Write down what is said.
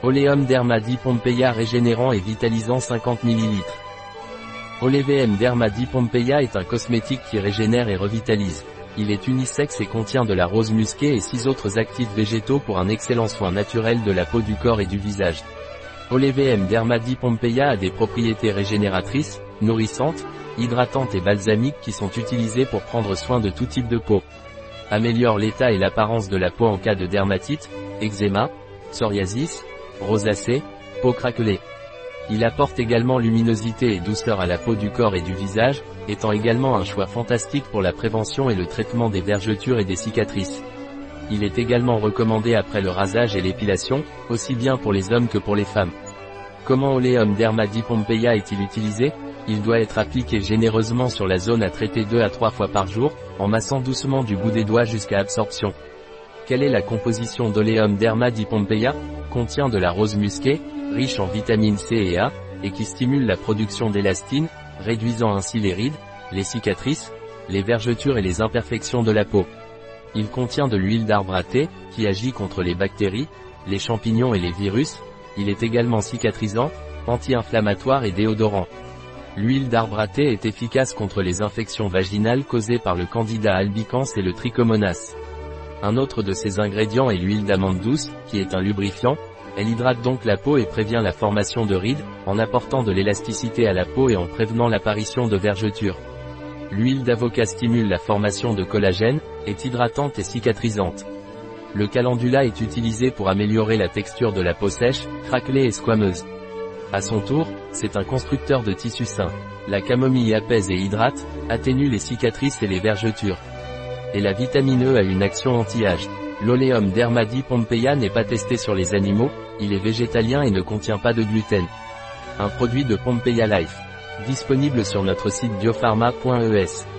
Oleum Derma Pompeia régénérant et vitalisant 50 ml. Oleum Derma Pompeia est un cosmétique qui régénère et revitalise. Il est unisexe et contient de la rose musquée et six autres actifs végétaux pour un excellent soin naturel de la peau du corps et du visage. Olevm Derma Pompeia a des propriétés régénératrices, nourrissantes, hydratantes et balsamiques qui sont utilisées pour prendre soin de tout type de peau. Améliore l'état et l'apparence de la peau en cas de dermatite, eczéma, psoriasis, rosacée, peau craquelée. Il apporte également luminosité et douceur à la peau du corps et du visage, étant également un choix fantastique pour la prévention et le traitement des vergetures et des cicatrices. Il est également recommandé après le rasage et l'épilation, aussi bien pour les hommes que pour les femmes. Comment Oleum Derma Pompeia est-il utilisé? Il doit être appliqué généreusement sur la zone à traiter 2 à 3 fois par jour, en massant doucement du bout des doigts jusqu'à absorption. Quelle est la composition d'Oleum Derma Pompeia Contient de la rose musquée, riche en vitamines C et A, et qui stimule la production d'élastine, réduisant ainsi les rides, les cicatrices, les vergetures et les imperfections de la peau. Il contient de l'huile d'arbre à qui agit contre les bactéries, les champignons et les virus, il est également cicatrisant, anti-inflammatoire et déodorant. L'huile d'arbre à est efficace contre les infections vaginales causées par le candida albicans et le trichomonas. Un autre de ces ingrédients est l'huile d'amande douce, qui est un lubrifiant, elle hydrate donc la peau et prévient la formation de rides, en apportant de l'élasticité à la peau et en prévenant l'apparition de vergetures. L'huile d'avocat stimule la formation de collagène, est hydratante et cicatrisante. Le calendula est utilisé pour améliorer la texture de la peau sèche, craquelée et squameuse. À son tour, c'est un constructeur de tissu sain. La camomille apaise et hydrate, atténue les cicatrices et les vergetures. Et la vitamine E a une action anti-âge. L'oléum Dermadi pompeia n'est pas testé sur les animaux, il est végétalien et ne contient pas de gluten. Un produit de Pompeia Life. Disponible sur notre site biopharma.es.